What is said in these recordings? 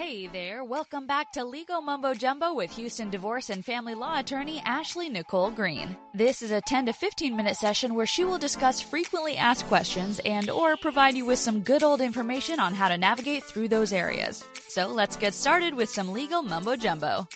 Hey there, welcome back to Legal Mumbo Jumbo with Houston divorce and family law attorney Ashley Nicole Green. This is a 10 to 15 minute session where she will discuss frequently asked questions and or provide you with some good old information on how to navigate through those areas. So let's get started with some legal mumbo jumbo.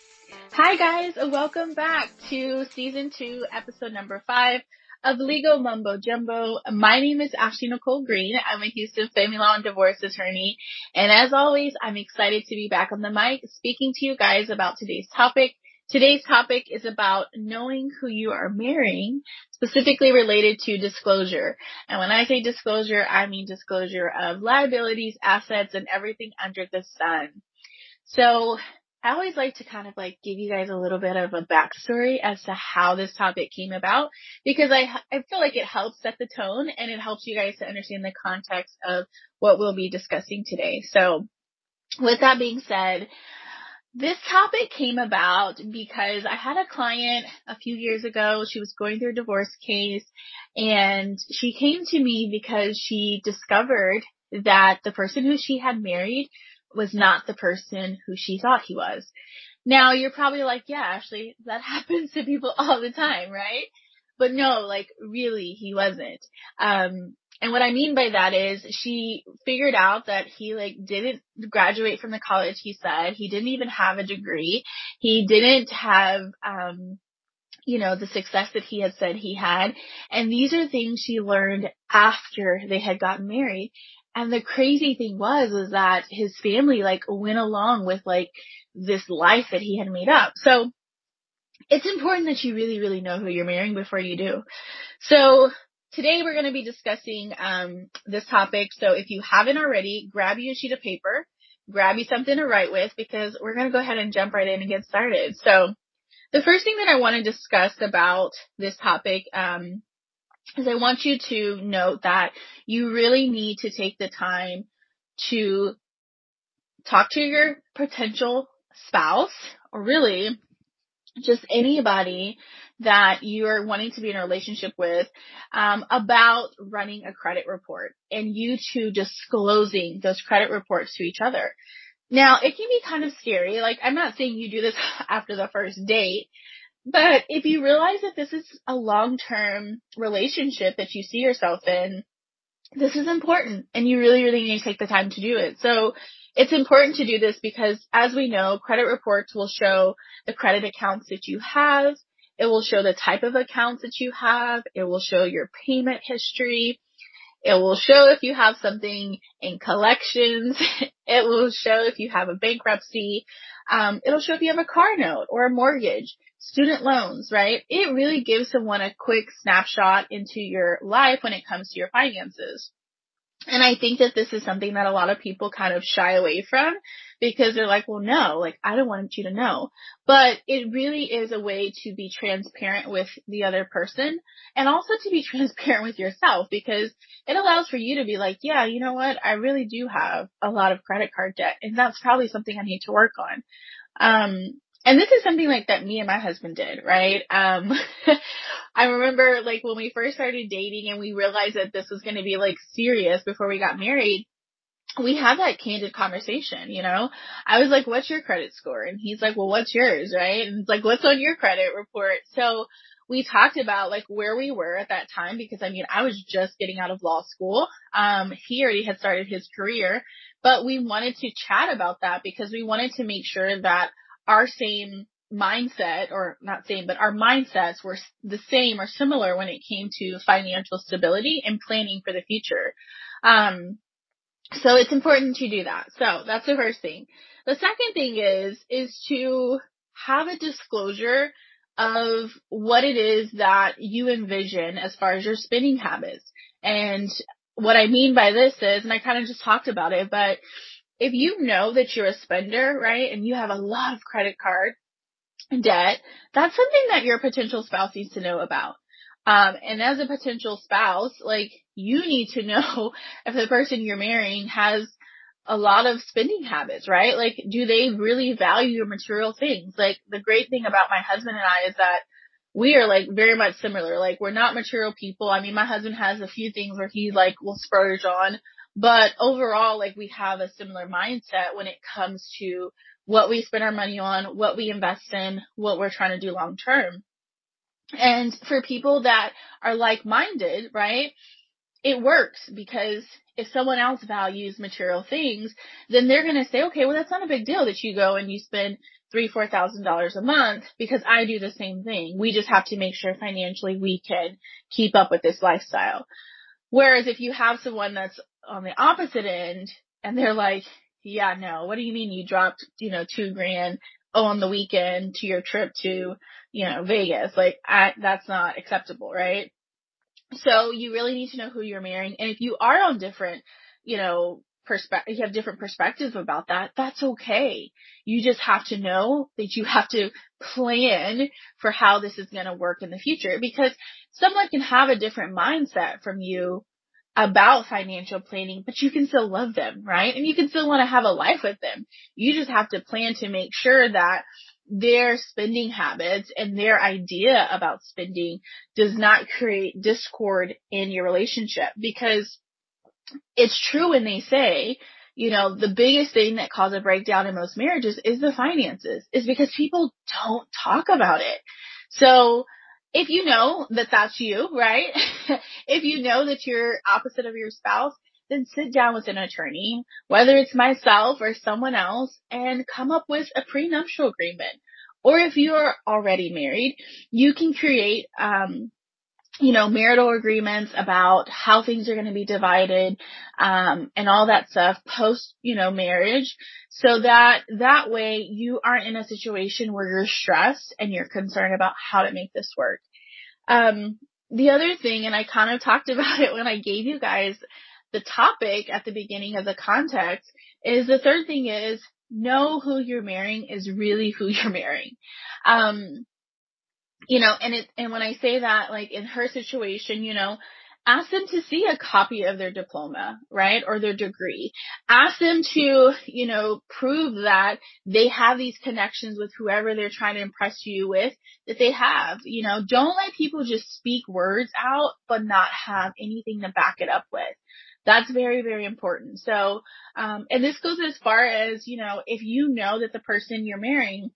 Hi guys, welcome back to season two, episode number five of Legal Mumbo Jumbo. My name is Ashley Nicole Green. I'm a Houston family law and divorce attorney. And as always, I'm excited to be back on the mic speaking to you guys about today's topic. Today's topic is about knowing who you are marrying, specifically related to disclosure. And when I say disclosure, I mean disclosure of liabilities, assets, and everything under the sun. So I always like to kind of like give you guys a little bit of a backstory as to how this topic came about because I, I feel like it helps set the tone and it helps you guys to understand the context of what we'll be discussing today. So with that being said, this topic came about because I had a client a few years ago. She was going through a divorce case and she came to me because she discovered that the person who she had married was not the person who she thought he was. Now you're probably like, yeah, Ashley, that happens to people all the time, right? But no, like really he wasn't. Um, and what I mean by that is she figured out that he like didn't graduate from the college he said. He didn't even have a degree. He didn't have, um, you know, the success that he had said he had. And these are things she learned after they had gotten married. And the crazy thing was, was that his family like went along with like this life that he had made up. So it's important that you really, really know who you're marrying before you do. So today we're going to be discussing, um, this topic. So if you haven't already, grab you a sheet of paper, grab you something to write with because we're going to go ahead and jump right in and get started. So the first thing that I want to discuss about this topic, um, is I want you to note that you really need to take the time to talk to your potential spouse or really just anybody that you're wanting to be in a relationship with um, about running a credit report and you two disclosing those credit reports to each other. Now, it can be kind of scary. Like, I'm not saying you do this after the first date, but if you realize that this is a long-term relationship that you see yourself in, this is important and you really, really need to take the time to do it. So it's important to do this because as we know, credit reports will show the credit accounts that you have. It will show the type of accounts that you have. It will show your payment history. It will show if you have something in collections. it will show if you have a bankruptcy. Um, it'll show if you have a car note or a mortgage student loans, right? It really gives someone a quick snapshot into your life when it comes to your finances. And I think that this is something that a lot of people kind of shy away from because they're like, well, no, like I don't want you to know. But it really is a way to be transparent with the other person and also to be transparent with yourself because it allows for you to be like, yeah, you know what? I really do have a lot of credit card debt and that's probably something I need to work on. Um, and this is something like that me and my husband did, right? Um, I remember like when we first started dating and we realized that this was going to be like serious before we got married, we had that candid conversation, you know? I was like, what's your credit score? And he's like, well, what's yours? Right? And it's like, what's on your credit report? So we talked about like where we were at that time because I mean, I was just getting out of law school. Um, he already had started his career, but we wanted to chat about that because we wanted to make sure that our same mindset or not same, but our mindsets were the same or similar when it came to financial stability and planning for the future. Um, so it's important to do that. So that's the first thing. The second thing is, is to have a disclosure of what it is that you envision as far as your spending habits. And what I mean by this is, and I kind of just talked about it, but if you know that you're a spender, right, and you have a lot of credit card debt, that's something that your potential spouse needs to know about. Um, and as a potential spouse, like you need to know if the person you're marrying has a lot of spending habits, right? Like, do they really value your material things? Like, the great thing about my husband and I is that we are like very much similar. Like, we're not material people. I mean, my husband has a few things where he like will splurge on, But overall, like we have a similar mindset when it comes to what we spend our money on, what we invest in, what we're trying to do long term. And for people that are like minded, right? It works because if someone else values material things, then they're going to say, okay, well, that's not a big deal that you go and you spend three, four thousand dollars a month because I do the same thing. We just have to make sure financially we can keep up with this lifestyle. Whereas if you have someone that's on the opposite end and they're like, yeah, no, what do you mean you dropped, you know, two grand on the weekend to your trip to, you know, Vegas? Like, I, that's not acceptable, right? So you really need to know who you're marrying. And if you are on different, you know, perspective, you have different perspectives about that, that's okay. You just have to know that you have to plan for how this is going to work in the future because someone can have a different mindset from you about financial planning, but you can still love them, right? And you can still want to have a life with them. You just have to plan to make sure that their spending habits and their idea about spending does not create discord in your relationship because it's true when they say, you know, the biggest thing that causes a breakdown in most marriages is the finances, is because people don't talk about it. So if you know that that's you, right? if you know that you're opposite of your spouse, then sit down with an attorney, whether it's myself or someone else, and come up with a prenuptial agreement. Or if you're already married, you can create um, you know, marital agreements about how things are going to be divided, um, and all that stuff post, you know, marriage so that that way you aren't in a situation where you're stressed and you're concerned about how to make this work. Um, the other thing, and I kind of talked about it when I gave you guys the topic at the beginning of the context, is the third thing is know who you're marrying is really who you're marrying. Um, you know, and it, and when I say that, like in her situation, you know, ask them to see a copy of their diploma, right? Or their degree. Ask them to, you know, prove that they have these connections with whoever they're trying to impress you with that they have. You know, don't let people just speak words out, but not have anything to back it up with. That's very, very important. So, um, and this goes as far as, you know, if you know that the person you're marrying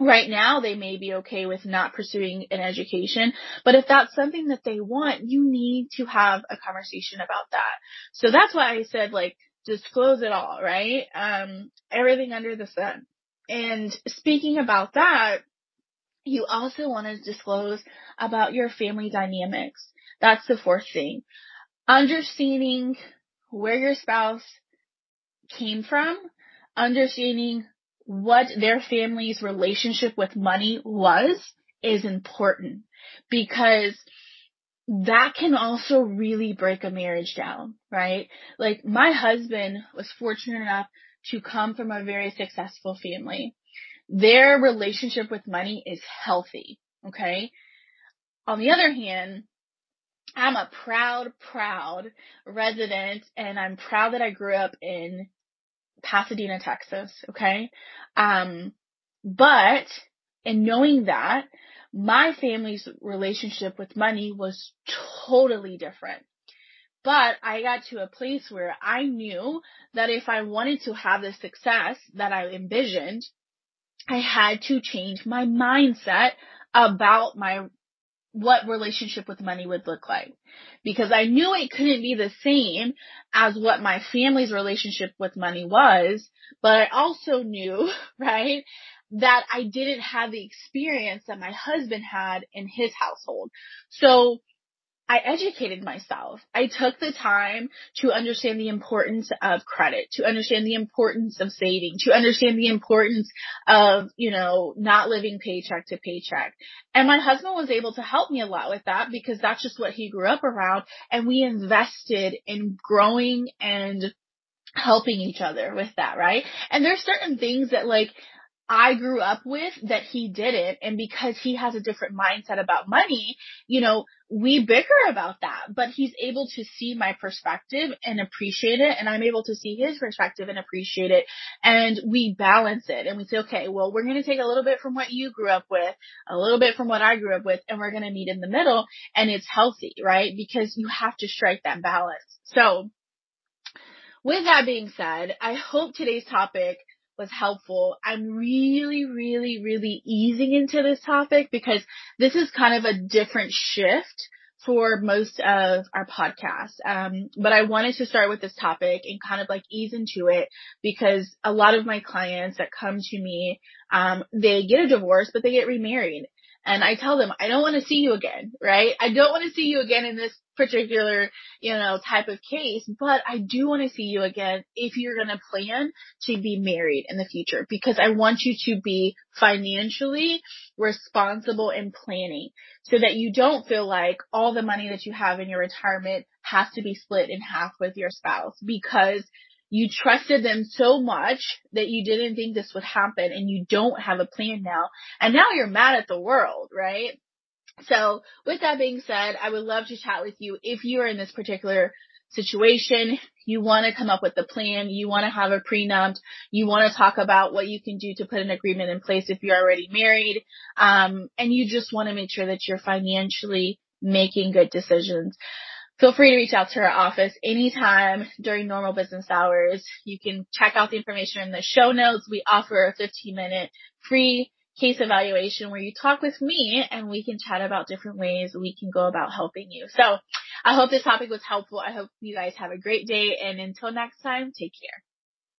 right now they may be okay with not pursuing an education, but if that's something that they want, you need to have a conversation about that. So that's why I said like disclose it all, right? Um, everything under the sun. And speaking about that, you also want to disclose about your family dynamics. That's the fourth thing. Understanding where your spouse came from, understanding what their family's relationship with money was is important because that can also really break a marriage down, right? Like my husband was fortunate enough to come from a very successful family. Their relationship with money is healthy, okay? On the other hand, I'm a proud, proud resident and I'm proud that I grew up in Pasadena, Texas. Okay. Um, but in knowing that my family's relationship with money was totally different. But I got to a place where I knew that if I wanted to have the success that I envisioned, I had to change my mindset about my what relationship with money would look like. Because I knew it couldn't be the same as what my family's relationship with money was, but I also knew, right, that I didn't have the experience that my husband had in his household. So I educated myself. I took the time to understand the importance of credit, to understand the importance of saving, to understand the importance of, you know, not living paycheck to paycheck. And my husband was able to help me a lot with that because that's just what he grew up around and we invested in growing and helping each other with that, right? And there's certain things that like I grew up with that he didn't. And because he has a different mindset about money, you know, we bicker about that, but he's able to see my perspective and appreciate it. And I'm able to see his perspective and appreciate it. And we balance it and we say, okay, well, we're going to take a little bit from what you grew up with, a little bit from what I grew up with, and we're going to meet in the middle and it's healthy, right? Because you have to strike that balance. So with that being said, I hope today's topic was helpful. I'm really, really, really easing into this topic because this is kind of a different shift for most of our podcasts. Um, but I wanted to start with this topic and kind of like ease into it because a lot of my clients that come to me, um, they get a divorce, but they get remarried and I tell them, I don't want to see you again, right? I don't want to see you again in this particular, you know, type of case, but I do want to see you again if you're going to plan to be married in the future because I want you to be financially responsible and planning so that you don't feel like all the money that you have in your retirement has to be split in half with your spouse because you trusted them so much that you didn't think this would happen and you don't have a plan now. And now you're mad at the world, right? So with that being said, I would love to chat with you if you are in this particular situation, you want to come up with a plan, you want to have a prenup, you want to talk about what you can do to put an agreement in place if you're already married, um, and you just want to make sure that you're financially making good decisions. Feel free to reach out to our office anytime during normal business hours. You can check out the information in the show notes. We offer a 15 minute free case evaluation where you talk with me and we can chat about different ways we can go about helping you. So I hope this topic was helpful. I hope you guys have a great day and until next time, take care.